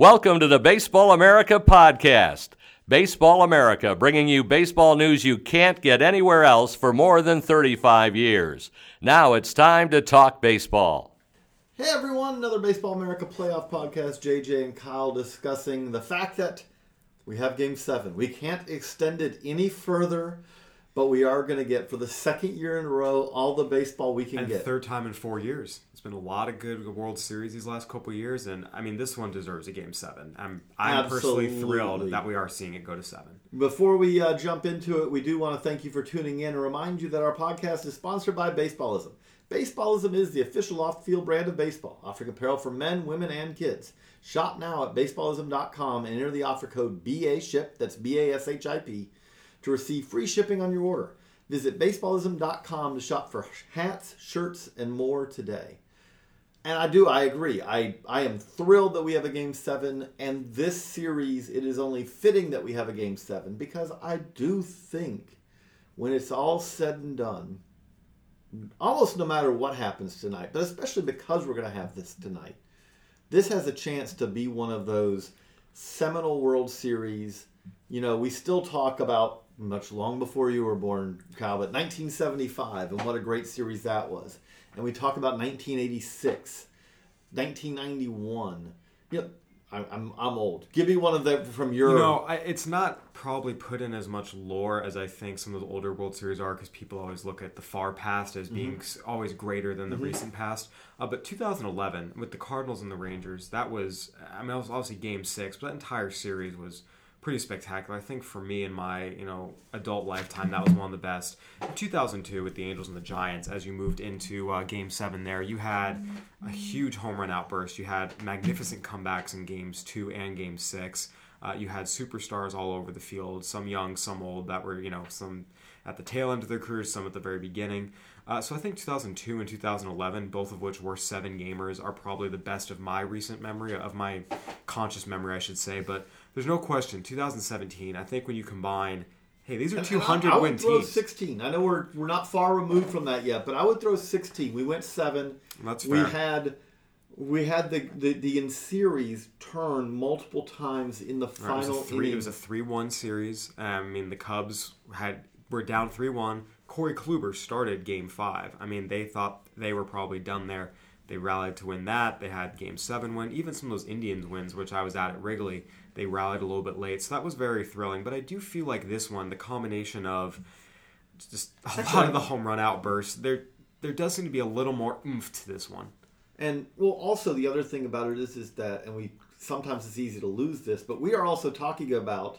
Welcome to the Baseball America podcast. Baseball America, bringing you baseball news you can't get anywhere else for more than 35 years. Now it's time to talk baseball. Hey everyone, another Baseball America playoff podcast. JJ and Kyle discussing the fact that we have game seven. We can't extend it any further, but we are going to get, for the second year in a row, all the baseball we can and get. third time in four years. It's been a lot of good World Series these last couple years, and I mean this one deserves a game seven. I'm I'm personally thrilled that we are seeing it go to seven. Before we uh, jump into it, we do want to thank you for tuning in and remind you that our podcast is sponsored by Baseballism. Baseballism is the official off-field brand of baseball, offering apparel for men, women, and kids. Shop now at baseballism.com and enter the offer code BASHIP, that's B-A-S-H-I-P, to receive free shipping on your order. Visit baseballism.com to shop for hats, shirts, and more today. And I do, I agree. I, I am thrilled that we have a game seven, and this series, it is only fitting that we have a game seven because I do think when it's all said and done, almost no matter what happens tonight, but especially because we're going to have this tonight, this has a chance to be one of those seminal World Series. You know, we still talk about much long before you were born, Kyle, but 1975 and what a great series that was. And we talk about 1986, 1991. You know, I- I'm, I'm old. Give me one of them from your. You know, I, it's not probably put in as much lore as I think some of the older World Series are, because people always look at the far past as being Mm-hmm. always greater than the recent past. Uh, but 2011 with the Cardinals and the Rangers, that was I mean, it was obviously Game Six, but that entire series was pretty spectacular. I think for me in my you know adult lifetime, that was one of the best. In 2002 with the Angels and the Giants, as you moved into uh, Game Seven, there you had a huge home run outburst. You had magnificent comebacks in Games Two and Game Six. Uh, you had superstars all over the field, some young, some old, that were you know some at the tail end of their careers, some at the very beginning. Uh, so I think 2002 and 2011, both of which were seven gamers, are probably the best of my recent memory, of my conscious memory, I should say. But there's no question, 2017. I think when you combine, hey, these are And I- 200 I would win throw teams. 16. I know we're we're not far removed from that yet, but I would throw 16. We went seven. That's fair. we had we had the, the the in series turn multiple times in the Right, final it was a three. It was a three-one series. Um, I mean, the Cubs had were down three-one. Corey Kluber started Game Five. I mean, they thought they were probably done there. They rallied to win that. They had Game Seven win. Even some of those Indians wins, which I was at at Wrigley, they rallied a little bit late. So that was very thrilling. But I do feel like this one, the combination of just a lot of the home run outbursts, there there does seem to be a little more oomph to this one. And well, also the other thing about it is is that, and we sometimes it's easy to lose this, but we are also talking about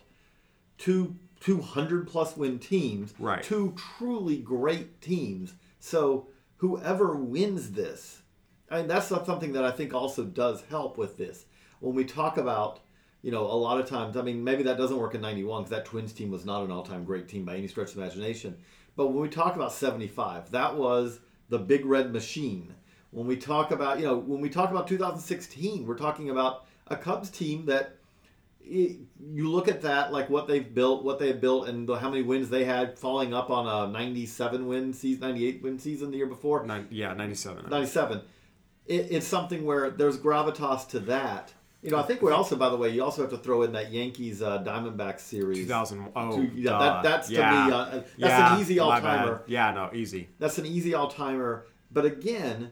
two two hundred plus win teams, Right. Two truly great teams. So whoever wins this, I mean, that's not something that I think also does help with this. When we talk about, you know, a lot of times, I mean, maybe that doesn't work in '91 because that Twins team was not an all-time great team by any stretch of imagination. But when we talk about '75, that was the big red machine. When we talk about, you know, when we talk about 2016, we're talking about a Cubs team that it, you look at that, like what they've built, what they've built, and the, how many wins they had, following up on a 97 win season, 98 win season the year before. Nine, yeah, ninety-seven. 97. It, it's something where there's gravitas to that. You know, I think we also, by the way, you also have to throw in that Yankees uh, Diamondbacks series. 2000. Oh, Two- yeah, that- that's to yeah. me, uh, that's an easy all-timer. Yeah, no, easy. That's an easy all timer. But again,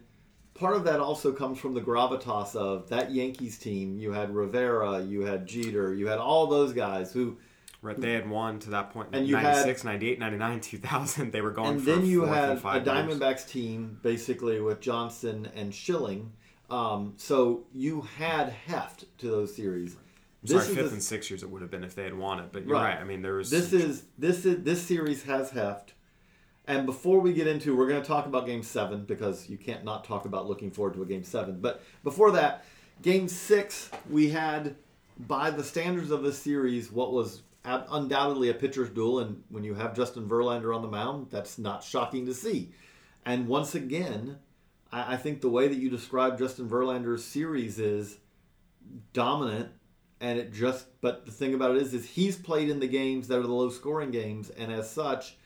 part of that also comes from the gravitas of that Yankees team. You had Rivera, you had Jeter, you had all those guys who, Right, they had won to that point. And you had- 96, 98, 99, 2000. They were going and then you had a five years. Diamondbacks team basically with Johnson and Schilling. Um, so you had heft to those series. Sorry, is fifth the- and sixth years it would have been if they had won it. But you're Right. right. I mean, there was This is this is this series has heft. And before we get into, we're going to talk about Game Seven because you can't not talk about looking forward to a Game Seven. But before that, Game Six, we had by the standards of this series, what was undoubtedly a pitcher's duel. And when you have Justin Verlander on the mound, that's not shocking to see. And once again, I, I think the way that you describe Justin Verlander's series is dominant and it just but the thing about it is is he's played in the games that are the low scoring games and as such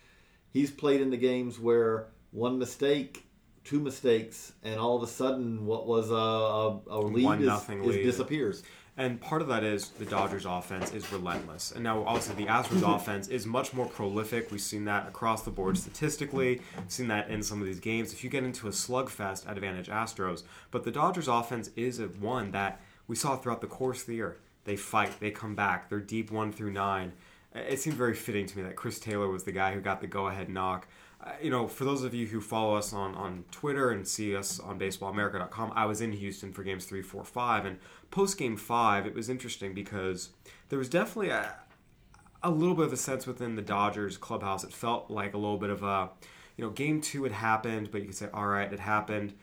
he's played in the games where one mistake two mistakes and all of a sudden what was a, a, a lead, is, is lead. disappears And part of that is the Dodgers offense is relentless. And now, obviously, the Astros mm-hmm. offense is much more prolific. We've seen that across the board statistically. We've seen that in some of these games. If you get into a slugfest, advantage Astros. But the Dodgers offense is a one that we saw throughout the course of the year. They fight, they come back, they're deep one through nine. It seemed very fitting to me that Chris Taylor was the guy who got the go ahead knock. You know, for those of you who follow us on, on Twitter and see us on baseballamerica.com, I was in Houston for games three, four, five, and post game five, it was interesting because there was definitely a, a little bit of a sense within the Dodgers clubhouse. It felt like a little bit of a, you know, game two had happened, but you could say, all right, it happened.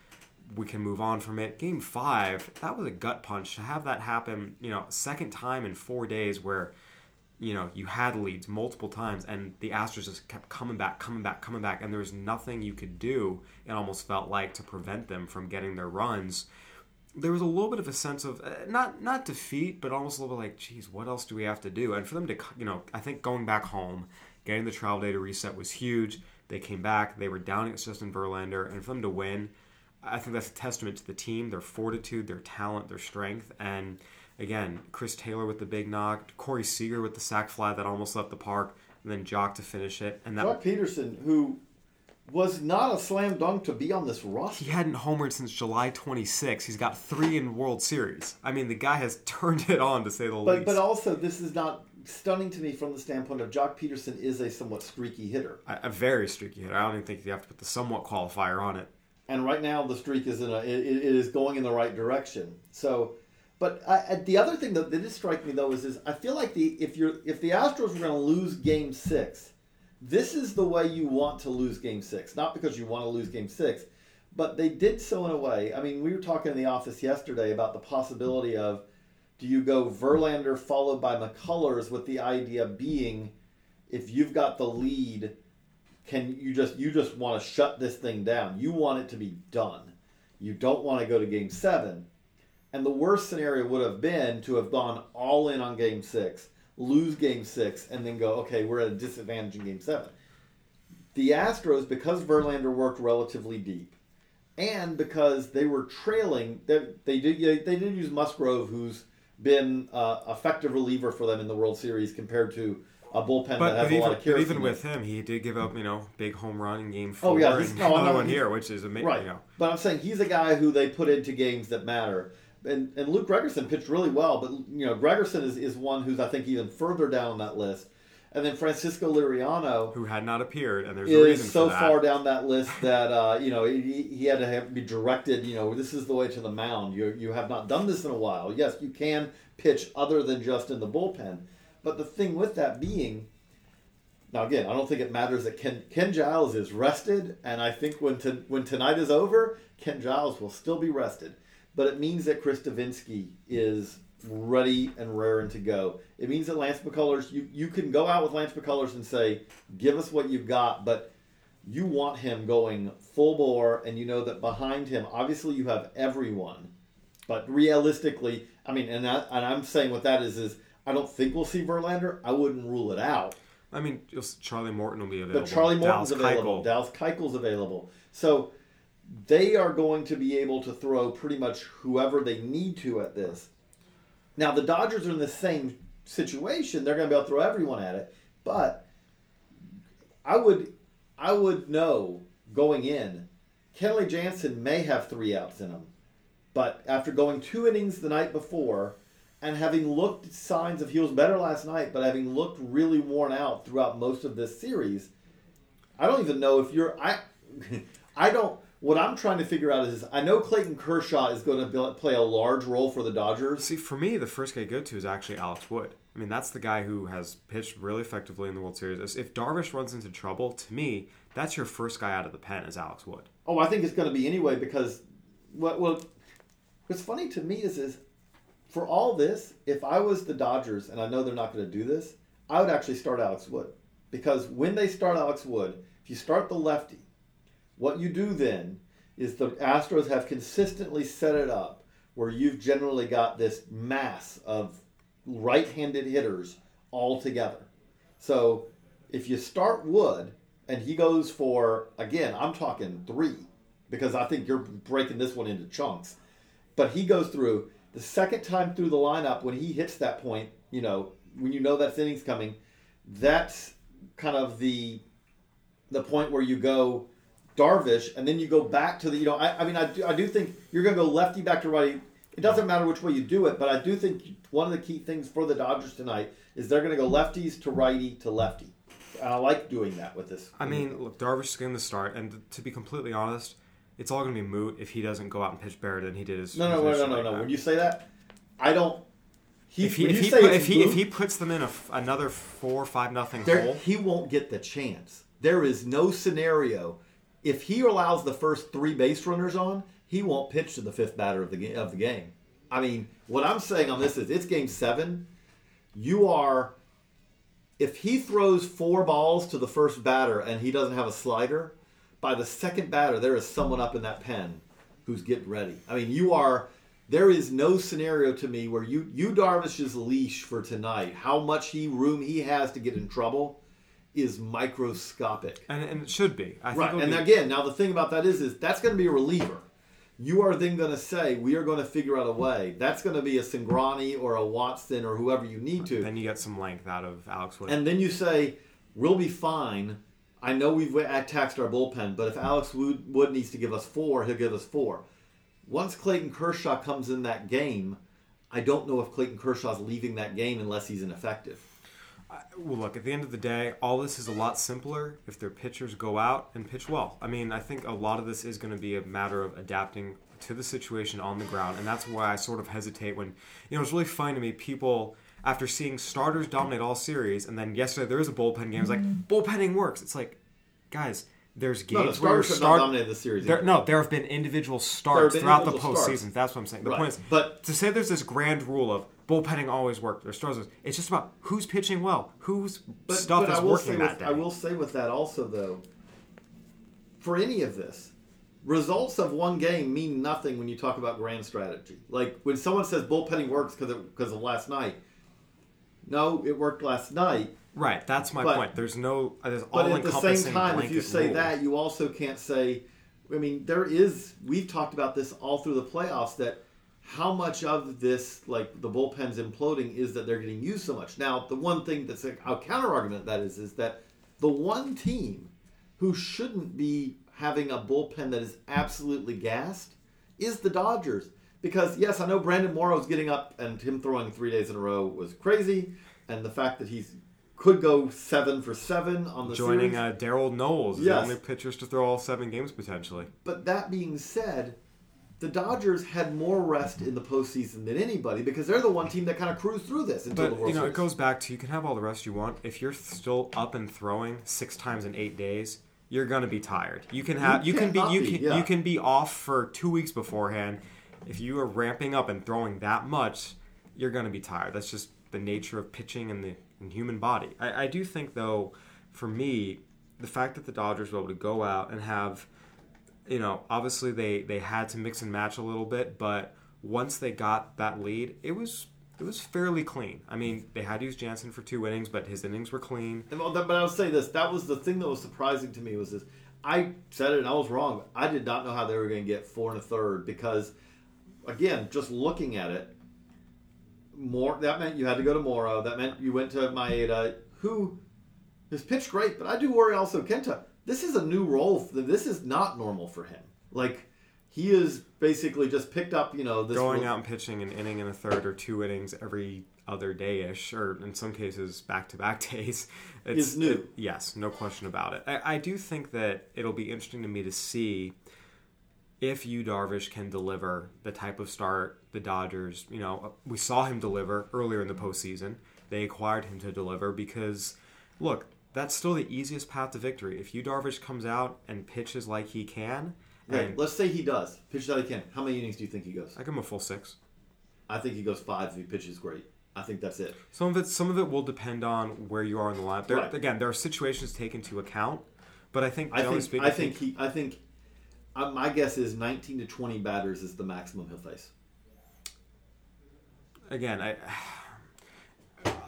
We can move on from it. Game five, that was a gut punch to have that happen, you know, second time in four days where you know, you had leads multiple times, and the Astros just kept coming back, coming back, coming back, and there was nothing you could do. It almost felt like to prevent them from getting their runs. There was a little bit of a sense of uh, not not defeat, but almost a little bit like, geez, what else do we have to do? And for them to, you know, I think going back home, getting the trial data reset was huge. They came back, they were down against Justin Verlander, and for them to win, I think that's a testament to the team, their fortitude, their talent, their strength, and again, Chris Taylor with the big knock, Corey Seager with the sac fly that almost left the park, and then Joc to finish it. And that Joc Pederson, who was not a slam dunk to be on this roster. He hadn't homered since July 26. He's got three in World Series. I mean, the guy has turned it on to say the but, least. But also, this is not stunning to me from the standpoint of Joc Pederson is a somewhat streaky hitter. A, a, very streaky hitter. I don't even think you have to put the somewhat qualifier on it. And right now, the streak is in a, it, it is going in the right direction. So but I, the other thing that, did strike me though is, is I feel like the if you're if the Astros were going to lose Game Six, this is the way you want to lose Game Six. Not because you want to lose Game Six, but they did so in a way. I mean, we were talking in the office yesterday about the possibility of do you go Verlander followed by McCullers with the idea being if you've got the lead, can you just you just want to shut this thing down? You want it to be done. You don't want to go to Game Seven and the worst scenario would have been to have gone all in on game six, lose game six, and then go, okay, we're at a disadvantage in game seven. The Astros, because Verlander worked relatively deep, and because they were trailing, they, they did they did use Musgrove, who's been uh, effective reliever for them in the World Series compared to a bullpen but, that has a even, lot of even with him, he did give up, you know, big home run in Game Four. Oh yeah, and no, another one here, which is amazing. Right, you know. but I'm saying he's a guy who they put into games that matter and, and Luke Gregerson pitched really well, but you know Gregerson is, is one who's I think even further down that list. And then Francisco Liriano, who had not appeared, and there's is so far down that list that uh, you know he, he had to have, be directed. You know, this is the way to the mound. You you have not done this in a while. Yes, you can pitch other than just in the bullpen, but the thing with that being, now again, I don't think it matters that Ken Ken Giles is rested, and I think when to, when tonight is over, Ken Giles will still be rested but it means that Chris Devenski is ready and raring to go. It means that Lance McCullers, you, you can go out with Lance McCullers and say, give us what you've got, but you want him going full bore, and you know that behind him, obviously you have everyone, but realistically, I mean, and, I, and I'm saying what that is is I don't think we'll see Verlander. I wouldn't rule it out. I mean, just Charlie Morton will be available. But Charlie Morton's Dallas available. Keuchel. Dallas Keuchel's available. So they are going to be able to throw pretty much whoever they need to at this. Now the Dodgers are in the same situation; they're going to be able to throw everyone at it. But I would, I would know going in, Kenley Jansen may have three outs in him, but after going two innings the night before and having looked signs of he was better last night, but having looked really worn out throughout most of this series, I don't even know if you're I. I don't what I'm trying to figure out is, I know Clayton Kershaw is going to play a large role for the Dodgers. See, for me, the first guy to go to is actually Alex Wood. I mean, that's the guy who has pitched really effectively in the World Series. If Darvish runs into trouble, to me, that's your first guy out of the pen is Alex Wood. Oh, I think it's going to be anyway because, well, well what's funny to me is, is for all this, if I was the Dodgers, and I know they're not going to do this, I would actually start Alex Wood because when they start Alex Wood, if you start the lefty, what you do then is the Astros have consistently set it up where you've generally got this mass of right-handed hitters all together. So if you start Wood and he goes for again, I'm talking three because I think you're breaking this one into chunks. But he goes through. The second time through the lineup, when he hits that point, you know, when you know that inning's coming, that's kind of the the point where you go Darvish, and then you go back to the, you know, I, I mean, I do, I do think you're going to go lefty back to righty. It doesn't matter which way you do it, but I do think one of the key things for the Dodgers tonight is they're going to go lefties to righty to lefty. And I like doing that with this. I mean, look, Darvish is going to start, and to be completely honest, it's all going to be moot if he doesn't go out and pitch better than he did his. no, no, no, no, no, no. When you say that, I don't. He, if he if he, put, if he if he puts them in a another four or five nothing hole, he won't get the chance. There is no scenario. If he allows the first three base runners on, he won't pitch to the fifth batter of the ga- of the game. I mean, what I'm saying on this is it's game seven. You are, if he throws four balls to the first batter and he doesn't have a slider, by the second batter there is someone up in that pen who's getting ready. I mean, you are. There is no scenario to me where you Yu Darvish's leash for tonight, how much he room he has to get in trouble, is microscopic. and, and it should be. I Right, think and be- again, now the thing about that is, is that's going to be a reliever. You are then going to say, we are going to figure out a way. That's going to be a Cingrani or a Watson or whoever you need to. then you get some length out of Alex Wood. And then you say, we'll be fine. I know we've taxed our bullpen, but if Alex Wood, Wood needs to give us four, he'll give us four. Once Clayton Kershaw comes in that game, I don't know if Clayton Kershaw's leaving that game unless he's ineffective. Well, look, at the end of the day, all this is a lot simpler if their pitchers go out and pitch well. I mean, I think a lot of this is going to be a matter of adapting to the situation on the ground, and that's why I sort of hesitate when, you know, it's really funny to me, people, after seeing starters dominate all series, and then yesterday there is a bullpen game, it's like, mm-hmm. bullpenning works. It's like, guys, there's No, the games where your starters have start. dominated the series. There, no, there have been individual starts been throughout the individual postseason. starts. That's what I'm saying. The Right. point is, But- to say there's this grand rule of bullpenning always worked, there's stars. It's just about who's pitching well, whose But, stuff but is working that with, day. I will say with that also though, for any of this, results of one game mean nothing when you talk about grand strategy. Like when someone says bullpenning works because because of last night. No, it worked last night. Right, that's my But- point. There's no, there's But all at the same time, if you say that, you also can't say. I mean, there is. We've talked about this all through the playoffs. That how much of this, like the bullpens imploding, is that they're getting used so much. Now, the one thing that's a, a counter argument that is, is that the one team who shouldn't be having a bullpen that is absolutely gassed is the Dodgers. Because yes, I know Brandon Morrow's getting up and him throwing three days in a row was crazy, and the fact that he's could go seven for seven on the joining uh, Darold Knowles, is Yes. the only pitchers to throw all seven games potentially. But that being said, the Dodgers had more rest in the postseason than anybody because they're the one team that kind of cruised through this until the But World you know, Series. it goes back to you can have all the rest you want. If you're still up and throwing six times in eight days, you're gonna be tired. You can have You you, can be you be, can yeah. you can be off for two weeks beforehand. If you are ramping up and throwing that much, you're gonna be tired. That's just the nature of pitching in the in human body. I, I do think though, for me, the fact that the Dodgers were able to go out and have you know, obviously they they had to mix and match a little bit, but once they got that lead, it was it was fairly clean. I mean, they had to use Jansen for two innings, but his innings were clean. Well, but I'll say this: that was the thing that was surprising to me was this. I said it, and I was wrong. I did not know how they were going to get four and a third because, again, just looking at it, more that meant you had to go to Morrow. That meant you went to Maeda, who has pitched great. But I do worry also, Kenta. This is a new role. This is not normal for him. Like he is basically just picked up. You know, this Going out and pitching an inning and a third or two innings every other day ish, or in some cases back to back days. It's, Is new. it- yes, no question about it. I, I do think that it'll be interesting to me to see if Yu Darvish can deliver the type of start the Dodgers, you know, uh, we saw him deliver earlier in the postseason. They acquired him to deliver because, look, that's still the easiest path to victory. If Yu Darvish comes out and pitches like he can, Right, and let's say he does pitch like he can. How many innings do you think he goes? I give him a full six. I think he goes five if he pitches great. I think that's it. Some of it, some of it will depend on where you are in the lineup. There, Right. Again, there are situations taken into account, but I think I think. speaking, I think he. I think. Uh, my guess is 19 to 20 batters is the maximum he'll face. again, I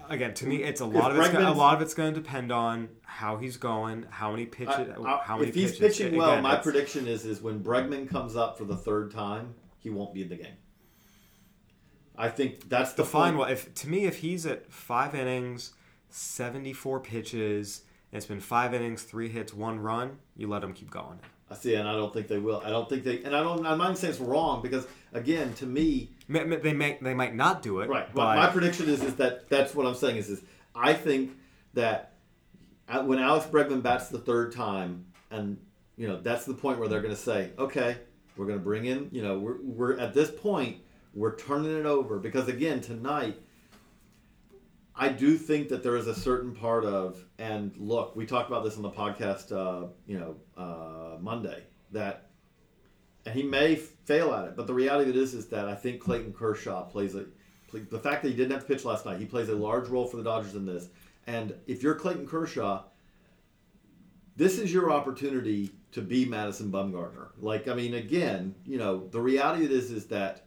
again to me, it's a lot of it's gonna, a lot of it's going to depend on how he's going, how many pitches, I- I- how many if he's pitches. pitching well, Again, my prediction is is when Bregman comes up for the third time, he won't be in the game. I think that's the fine point. if to me if he's at five innings, seventy four pitches, and it's been five innings, three hits, one run, you let him keep going. I see, and I don't think they will. I don't think they, and I don't. I'm not saying it's wrong because, again, to me, They may they might not do it, right. But my prediction is is that that's what I'm saying is is I think that uh, when Alex Bregman bats the third time, and you know that's the point where they're going to say, okay, we're going to bring in, you know, we're we're at this point we're turning it over because again tonight. I do think that there is a certain part of, and look, we talked about this on the podcast, uh, you know, uh, Monday, that, and he may fail at it, but the reality of it is, is that I think Clayton Kershaw plays a, the fact that he didn't have to pitch last night, he plays a large role for the Dodgers in this. And if you're Clayton Kershaw, this is your opportunity to be Madison Bumgarner. Like, I mean, again, you know, the reality of it is, is that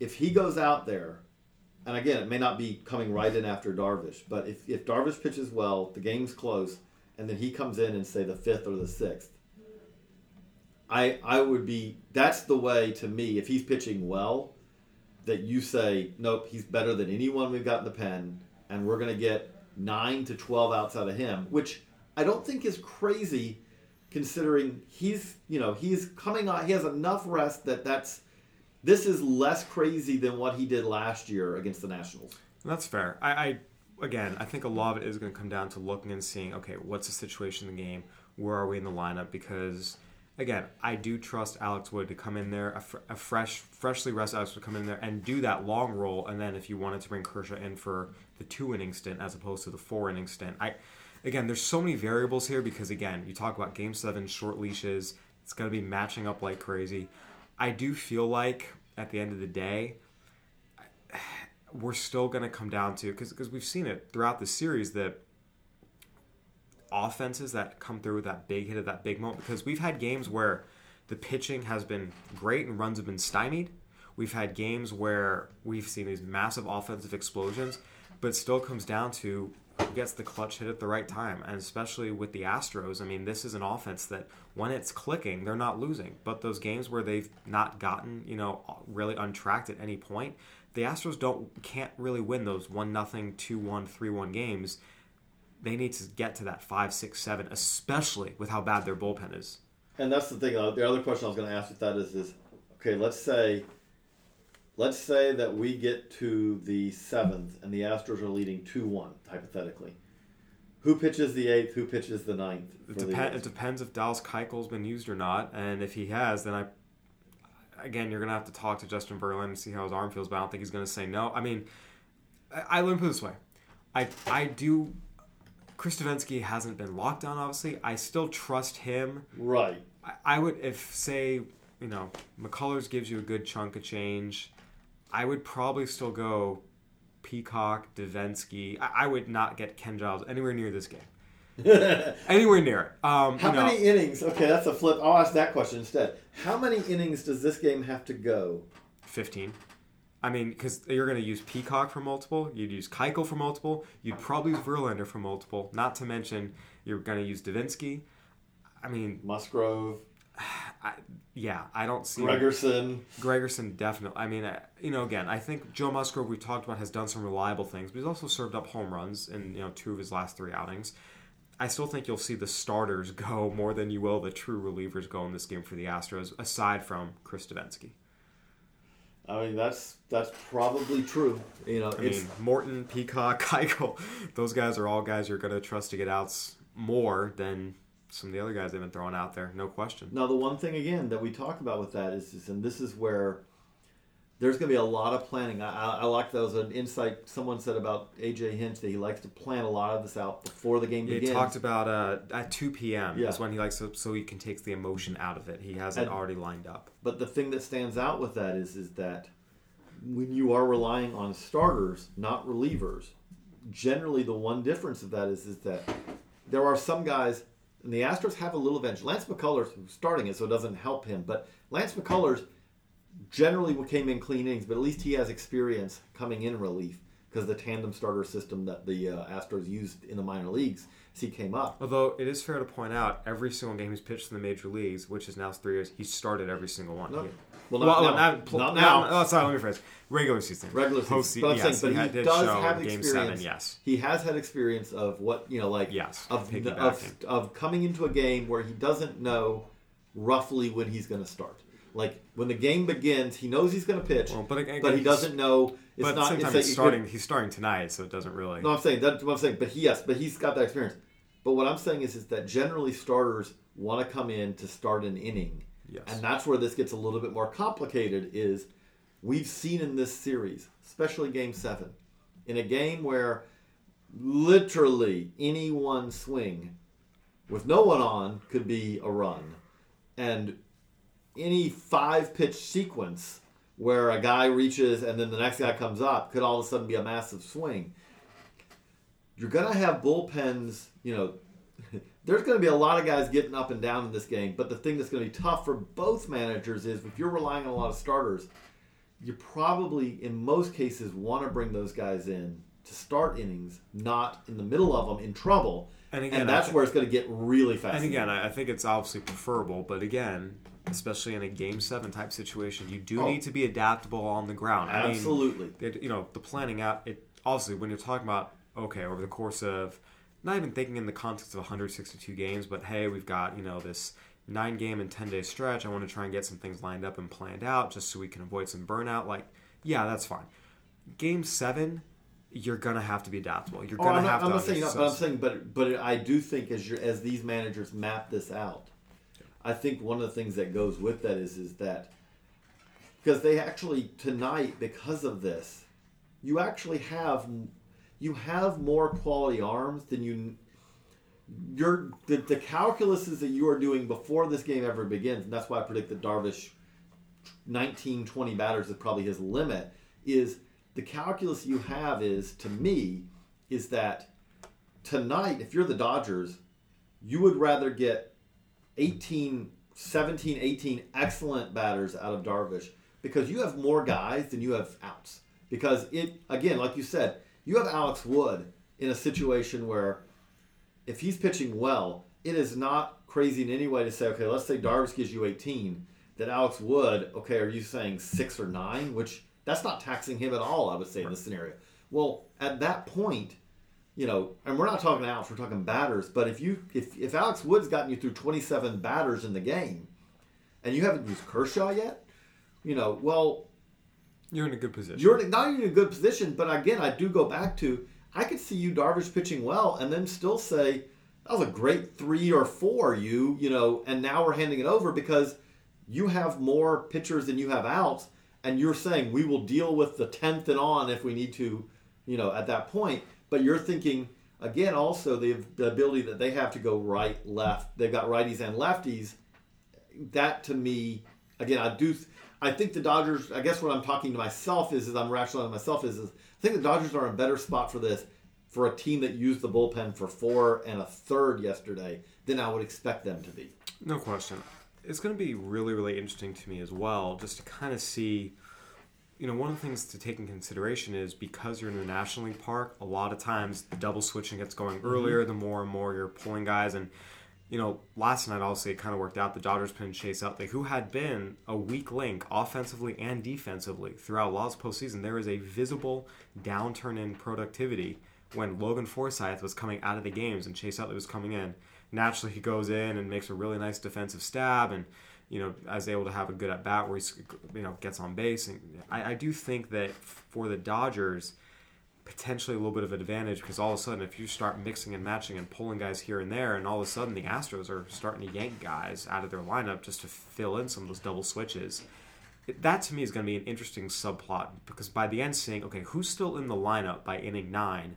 if he goes out there and again, it may not be coming right in after Darvish, but if, if Darvish pitches well, the game's close, and then he comes in and say the fifth or the sixth, I I would be that's the way to me if he's pitching well, that you say nope he's better than anyone we've got in the pen, and we're gonna get nine to twelve outs out of him, which I don't think is crazy, considering he's you know he's coming on he has enough rest that that's this is less crazy than what he did last year against the Nationals. That's fair. I, I again, I think a lot of it is going to come down to looking and seeing, okay, what's the situation in the game? Where are we in the lineup? Because again, I do trust Alex Wood to come in there, a, fr- a fresh, freshly rested Alex to come in there and do that long roll. And then if you wanted to bring Kershaw in for the two inning stint as opposed to the four inning stint, I again, there's so many variables here because again, you talk about Game Seven short leashes. It's going to be matching up like crazy. I do feel like at the end of the day, we're still going to come down to because we've seen it throughout the series that offenses that come through with that big hit at that big moment because we've had games where the pitching has been great and runs have been stymied. We've had games where we've seen these massive offensive explosions, but still comes down to gets the clutch hit at the right time. And especially with the Astros, I mean, this is an offense that when it's clicking, they're not losing. But those games where they've not gotten, you know, really untracked at any point, the Astros don't can't really win those one nothing, two one, three one games. They need to get to that five, six, seven, especially with how bad their bullpen is. And that's the thing. Uh, the other question I was going to ask with that is, is okay. Let's say, let's say that we get to the seventh and the Astros are leading two one hypothetically. Who pitches the eighth? Who pitches the ninth? It, for the it depends if Dallas Keuchel's been used or not, and if he has, then I, again, you're gonna have to talk to Justin Verlin and see how his arm feels. But I don't think he's gonna say no. I mean, I, I let me put it this way, I I do. Chris Devenski hasn't been locked down. Obviously, I still trust him. Right. I, I would if say you know McCullers gives you a good chunk of change. I would probably still go Peacock, Devenski. I, I would not get Ken Giles anywhere near this game. anywhere near it. Um, How know, many innings? Okay, that's a flip. I'll ask that question instead. How many innings does this game have to go? 15. I mean, because you're going to use Peacock for multiple, you'd use Keuchel for multiple, you'd probably use Verlander for multiple. Not to mention you're going to use Devenski. I mean, Musgrove, I, yeah, I don't see Gregerson. Gregerson definitely. I mean, uh, you know, again, I think Joe Musgrove we talked about has done some reliable things, but he's also served up home runs in you know two of his last three outings. I still think you'll see the starters go more than you will the true relievers go in this game for the Astros, aside from Chris Devenski. I mean, that's that's probably true. You know, I it's mean, Morton, Peacock, Keuchel, those guys are all guys you're going to trust to get outs more than some of the other guys they've been throwing out there. No question. Now, the one thing again that we talked about with that is, is and this is where there's going to be a lot of planning. I, I, I like that was an insight someone said about AJ Hinch that he likes to plan a lot of this out before the game He begins. talked about uh, at 2 p.m. Yeah. is when he likes to, so he can take the emotion out of it. He has it already lined up. But the thing that stands out with that is is that when you are relying on starters, not relievers, generally the one difference of that is is that there are some guys and the Astros have a little advantage. Lance McCullers starting it, so it doesn't help him. But Lance McCullers generally came in clean innings, but at least he has experience coming in relief because the tandem starter system that the uh, Astros used in the minor leagues he came up. Although it is fair to point out, every single game he's pitched in the major leagues, which is now three years, he started every single one. No, He- Well, Well, not now. not, pl- Not not- now. Oh, sorry, let me rephrase. Regular season. regular season. Postse- but yes, saying, but he did does show have game experience. seven. Yes. he has had experience of what you know, like Yes, of, of of coming into a game where he doesn't know roughly when he's going to start. Like when the game begins, he knows he's going to pitch, Well, but again, but he doesn't know. It's but not. it's like he's starting. could- He's starting tonight, so it doesn't really. no, I'm saying that's what I'm saying. But he, yes, but he's got that experience. But what I'm saying is, is that generally starters want to come in to start an inning, Yes. and that's where this gets a little bit more complicated. Is we've seen in this series, especially Game Seven, in a game where literally any one swing with no one on could be a run, and any five pitch sequence where a guy reaches and then the next guy comes up could all of a sudden be a massive swing. You're going to have bullpens, you know, there's going to be a lot of guys getting up and down in this game, but the thing that's going to be tough for both managers is if you're relying on a lot of starters, you probably, in most cases, want to bring those guys in to start innings, not in the middle of them in trouble. And And, again, I that's thi- where it's going to get really fast. And again, I think it's obviously preferable, but again, especially in a game seven type situation, you do Oh. need to be adaptable on the ground. I mean, Absolutely. it, you know, the planning out. It obviously when you're talking about okay over the course of not even thinking in the context of 162 games, but hey, we've got you know this nine game and 10 day stretch. I want to try and get some things lined up and planned out just so we can avoid some burnout. Like, yeah, that's fine. Game seven. You're gonna have to be adaptable. You're Oh, gonna I'm not, have I'm to. not saying, under- but I'm saying, but but I do think as as these managers map this out, I think one of the things that goes with that is is that because they actually tonight because of this, you actually have you have more quality arms than you. Your the, the calculuses that you are doing before this game ever begins, and that's why I predict that Darvish 19, 20 batters is probably his limit, is the calculus you have is, to me, is that tonight, if you're the Dodgers, you would rather get 18, 17, 18 excellent batters out of Darvish because you have more guys than you have outs. Because it, again, like you said, you have Alex Wood in a situation where if he's pitching well, it is not crazy in any way to say, okay, let's say Darvish gives you 18, that Alex Wood, okay, are you saying six or nine? Which that's not taxing him at all, I would say, in this scenario. Well, at that point, you know, and we're not talking outs, we're talking batters, but if you if, if Alex Wood's gotten you through 27 batters in the game and you haven't used Kershaw yet, you know, well, You're in a good position. you're not even in a good position, but again, I do go back to I could see Yu Darvish pitching well and then still say that was a great three or four, you you know, and now we're handing it over because you have more pitchers than you have outs, and you're saying we will deal with the tenth and on if we need to, you know, at that point. But you're thinking again also the the ability that they have to go right, left. They've got righties and lefties. That to me, again, I do. I think the Dodgers. I guess what I'm talking to myself is, is I'm rationalizing myself is, is I think the Dodgers are in a better spot for this for a team that used the bullpen for four and a third yesterday than I would expect them to be. No question. It's going to be really, really interesting to me as well, just to kind of see. You know, one of the things to take in consideration is because you're in the National League Park, a lot of times the double switching gets going mm-hmm. earlier, the more and more you're pulling guys. And, you know, last night, obviously, it kind of worked out. The Dodgers in Chase Utley, who had been a weak link offensively and defensively throughout last postseason. There is a visible downturn in productivity when Logan Forsythe was coming out of the games and Chase Utley was coming in. Naturally, he goes in and makes a really nice defensive stab and, you know, is able to have a good at bat where he, you know, gets on base. And I, I do think that for the Dodgers, potentially a little bit of an advantage because all of a sudden, if you start mixing and matching and pulling guys here and there, and all of a sudden the Astros are starting to yank guys out of their lineup just to fill in some of those double switches. That to me is going to be an interesting subplot because by the end, seeing okay, who's still in the lineup by inning nine,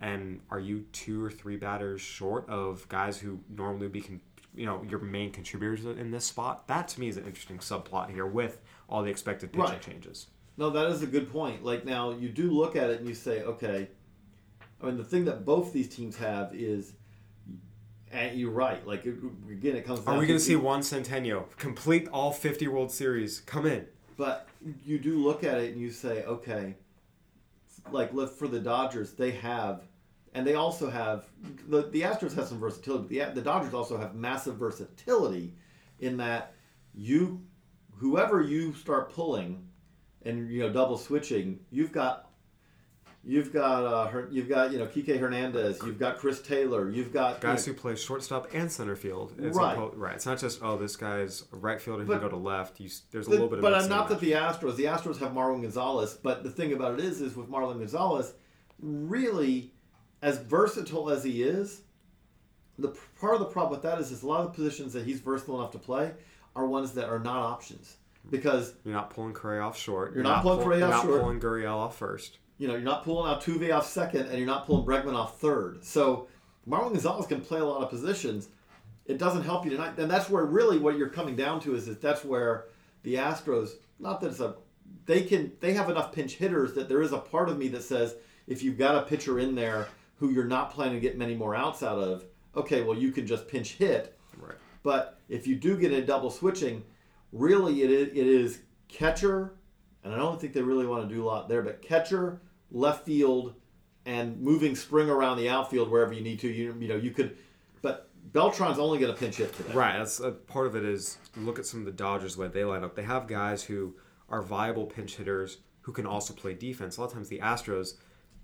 and are you two or three batters short of guys who normally would be, con- you know, your main contributors in this spot? That to me is an interesting subplot here with all the expected pitching Right. changes. No, that is a good point. Like now, you do look at it and you say, okay. I mean, the thing that both these teams have is, and you're right. Like it, again, it comes. Are we going to see Juan Centeno complete all 50 World Series? Come in. But you do look at it and you say, okay, like look for the Dodgers, they have, and they also have the the Astros have some versatility. But the the Dodgers also have massive versatility in that you whoever you start pulling, and you know double switching, you've got. You've got uh, her, you've got you know Kike Hernandez, you've got Chris Taylor, you've got guys you know, who play shortstop and center field. It's Right. right. It's not just oh this guy's a right fielder. He But- can go to left. You, there's a The- little bit of but I'm not that the Astros. The Astros have Marwin Gonzalez, but the thing about it is, is with Marwin Gonzalez, really, as versatile as he is, the part of the problem with that is, is a lot of the positions that he's versatile enough to play are ones that are not options because You're not pulling Correa off short. You're not pulling pull- you're off not short. pulling Gurriel off first. you know you're not pulling Altuve off second, and you're not pulling Bregman off third. So Marwin Gonzalez can play a lot of positions. It doesn't help you tonight, and that's where really what you're coming down to is that that's where the Astros. Not that it's a they can they have enough pinch hitters that there is a part of me that says if you've got a pitcher in there who you're not planning to get many more outs out of, okay, well you can just pinch hit. Right. But if you do get a double switching, really it is, it is catcher, and I don't think they really want to do a lot there, but catcher, left field, and moving spring around the outfield wherever you need to. You, you know you could, but Beltran's only going to pinch hit today. Right. That's a part of it. Is look at some of the Dodgers the way they line up. They have guys who are viable pinch hitters who can also play defense. A lot of times the Astros,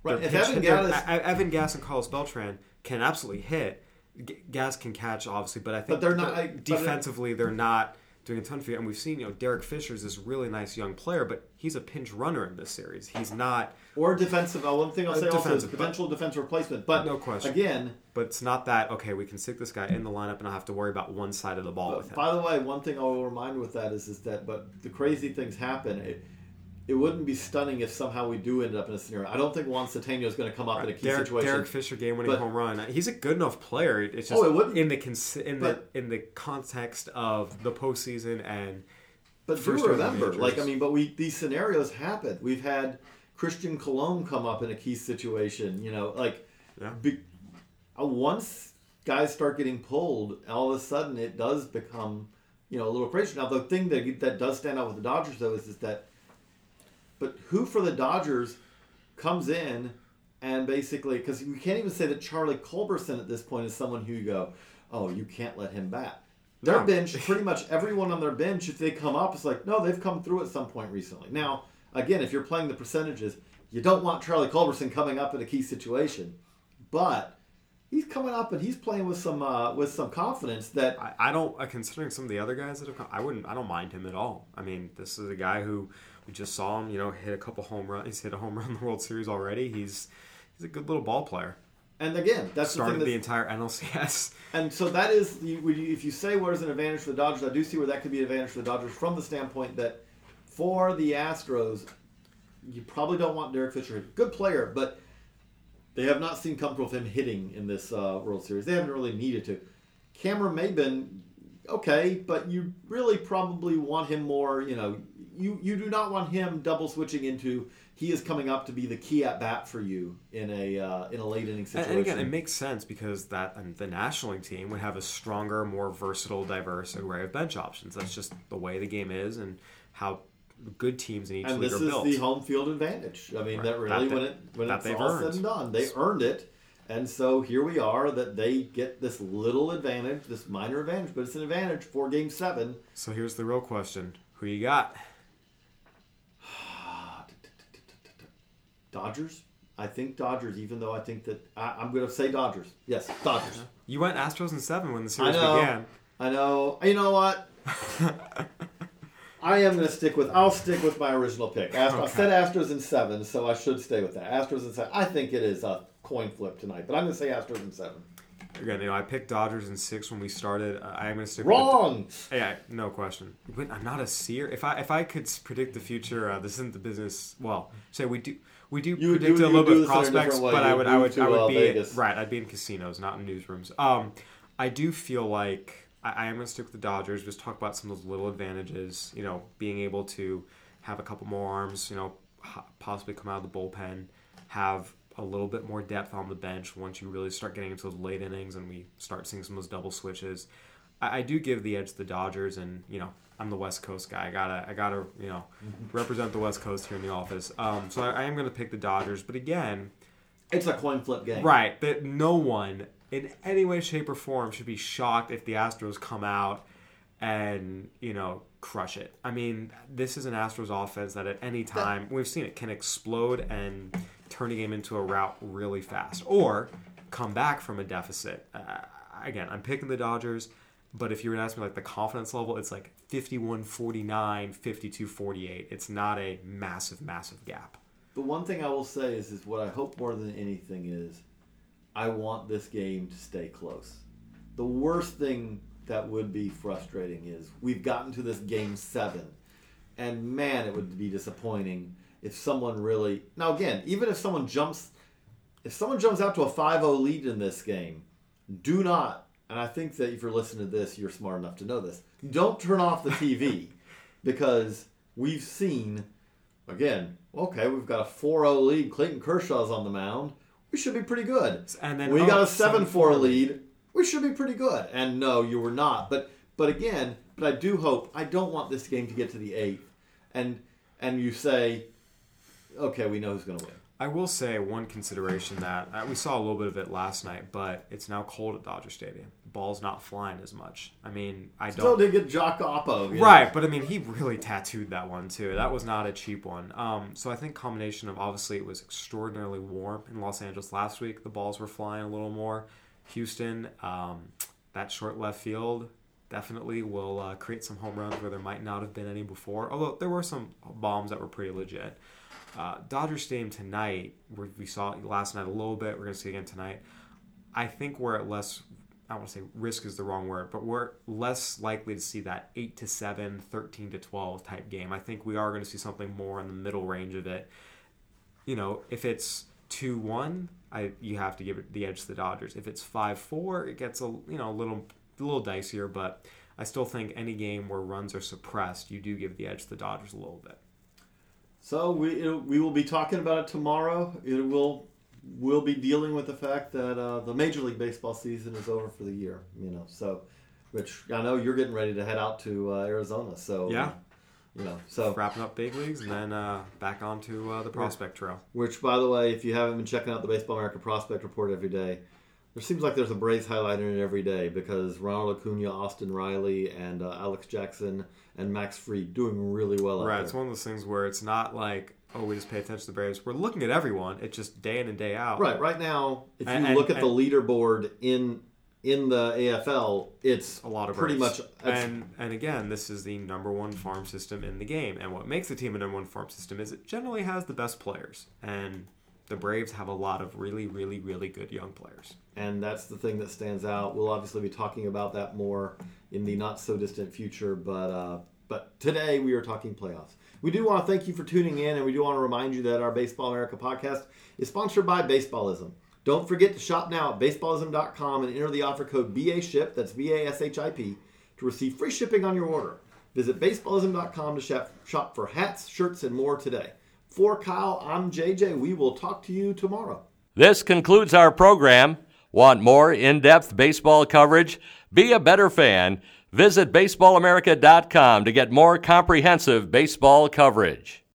Right, if Evan E- Evan Gattis and Carlos Beltran can absolutely hit. G- Gattis can catch obviously, but I think But they're not- that I- but it- defensively. They're not doing a ton for you. And we've seen you know Derek Fisher's this really nice young player, but he's a pinch runner in this series. He's not. Or defensive. Oh, one thing I'll Uh, say also is potential defense replacement. But No question. Again, But it's not that okay. We can stick this guy in the lineup and not have to worry about one side of the ball with him. By the way, one thing I'll remind with that is, is that, but the crazy things happen. It, it wouldn't be stunning if somehow we do end up in a scenario. I don't think Juan Centeno is going to come up in a key Derek, situation. Derek Fisher game winning home run. He's a good enough player. It's just Oh, it wouldn't- in the cons- in but- the in the context of the postseason and but do first round remember, like I mean, but we these scenarios happen. We've had Christian Colón come up in a key situation. You know, like Yeah. be, uh, once guys start getting pulled, all of a sudden it does become you know a little crazy. Now the thing that that does stand out with the Dodgers though is, is that, but who for the Dodgers comes in and basically because we can't even say that Charlie Culberson at this point is someone who you go, oh, you can't let him bat. Their No. bench, pretty much everyone on their bench, if they come up, it's like, no, they've come through at some point recently. Now, again, if you're playing the percentages, you don't want Charlie Culberson coming up in a key situation, but he's coming up and he's playing with some uh, with some confidence that I, I don't. Uh, considering some of the other guys that have come, I wouldn't. I don't mind him at all. I mean, this is a guy who we just saw him. You know, hit a couple home runs. He's hit a home run in the World Series already. He's he's a good little ball player. and again that's Started the the entire NLCS. and so that is the, when you- if you say where's an advantage for the Dodgers, I do see where that could be an advantage for the Dodgers from the standpoint that for the Astros, you probably don't want Derek Fisher. Good player, but they have not seen comfortable with him hitting in this uh, World Series. They haven't really needed to. Cameron Maybin, okay, but you really probably want him more. You know, you you do not want him double switching into he is coming up to be the key at bat for you in a uh, in a late inning situation. and again, it makes sense because that and the National League team would have a stronger, more versatile, diverse array of bench options. That's just the way the game is and how good teams in each and league this is built. the home field advantage. I mean, Right. that really That when it when it's all said and done, they earned it. And so here we are that they get this little advantage, this minor advantage, but it's an advantage for Game Seven. so here's the real question: Who you got? Dodgers. I think Dodgers, even though I think that I, I'm going to say Dodgers. Yes, Dodgers. You went Astros in seven when the I series know. began. I know. You know what? I am going to stick with. I'll stick with my original pick. Ast- I Okay. said Astros in seven, so I should stay with that. Astros in seven. I think it is a coin flip tonight, but I'm going to say Astros in seven. Again, you know, I picked Dodgers in six when we started. Uh, I am going to stick Wrong. with the, yeah, no question. But I'm not a seer. If I if I could predict the future, uh, this isn't the business. Well, say we do we do You predict do- a little bit do with this in a different prospects, but I would I would I would uh, be Vegas. right. I'd be in casinos, not in newsrooms. Um, I do feel like I, I am going to stick with the Dodgers. Just talk about some of those little advantages. You know, being able to have a couple more arms. You know, possibly come out of the bullpen, have a little bit more depth on the bench once you really start getting into those late innings and we start seeing some of those double switches. I, I do give the edge to the Dodgers, and you know I'm the West Coast guy. I gotta I gotta you know represent the West Coast here in the office. Um, so I, I am gonna pick the Dodgers, but again, It's a coin flip game. right that no one in any way, shape, or form should be shocked if the Astros come out and you know crush it. I mean, this is an Astros offense that at any time we've seen it can explode and turn a game into a rout really fast, or come back from a deficit. Uh, again, I'm picking the Dodgers, but if you were to ask me like the confidence level, it's like 51 49, 52 48. It's not a massive, massive gap. The one thing I will say is, is what I hope more than anything is I want this game to stay close. The worst thing that would be frustrating is we've gotten to this game seven, and man, it would be disappointing if someone really. Now, again, even if someone jumps, if someone jumps out to a 5-0 lead in this game, do not. And I think that if you're listening to this, you're smart enough to know this. Don't turn off the TV because we've seen, again, okay, we've got a 4-0 lead. Clayton Kershaw's on the mound. We should be pretty good. And then we oh, got a 7-4 7-4 lead we should be pretty good. And no, you were not. But but again, but I do hope I don't want this game to get to the eighth, and and you say, okay, we know who's going to win. I will say one consideration that uh, we saw a little bit of it last night, but it's now cold at Dodger Stadium. Ball's not flying as much. I mean, I Still don't. Still did get Joc Oppo. you know. Right, but I mean, he really tattooed that one too. That was not a cheap one. Um, so I think combination of obviously it was extraordinarily warm in Los Angeles last week. The balls were flying a little more. Houston, um, that short left field definitely will uh, create some home runs where there might not have been any before. Although there were some bombs that were pretty legit. Uh, Dodger Stadium tonight, we saw it last night a little bit, we're going to see it again tonight. I think we're at less, I want to say risk is the wrong word, but we're less likely to see that 8 to 7, 13 to 12 type game. I think we are going to see something more in the middle range of it. You know, if it's 2 1, I you have to give it the edge to the Dodgers. If it's 5 4, it gets a you know a little a little dicier, but I still think any game where runs are suppressed, you do give the edge to the Dodgers a little bit. So we we will be talking about it tomorrow. It will we'll be dealing with the fact that uh, the Major League Baseball season is over for the year. You know, so which I know you're getting ready to head out to uh, Arizona. So Yeah. you know, so Wrapping up big leagues and then uh, back onto uh, the prospect trail. Which, by the way, if you haven't been checking out the Baseball America Prospect Report every day, there seems like there's a Braves highlight in it every day because Ronald Acuna, Austin Riley, and uh, Alex Jackson and Max Fried doing really well. Right, it's one of those things where it's not like oh we just pay attention to the Braves. We're looking at everyone. It's just day in and day out. Right, right now, if you And- and- look at the and- leaderboard in in the AFL, it's a lot of pretty much and and again this is the number one farm system in the game and what makes a team a number one farm system is it generally has the best players and the braves have a lot of really really really good young players and that's the thing that stands out. We'll obviously be talking about that more in the not so distant future, but uh, but today we are talking playoffs. We do want to thank you for tuning in, and we do want to remind you that our Baseball America podcast is sponsored by Baseballism. Don't forget to shop now at baseballism.com and enter the offer code BASHIP, that's B A S H I P, to receive free shipping on your order. Visit baseballism.com to shop, shop for hats, shirts, and more today. For Kyle, I'm JJ. We will talk to you tomorrow. This concludes our program. Want more in depth baseball coverage? Be a better fan. Visit baseballamerica.com to get more comprehensive baseball coverage.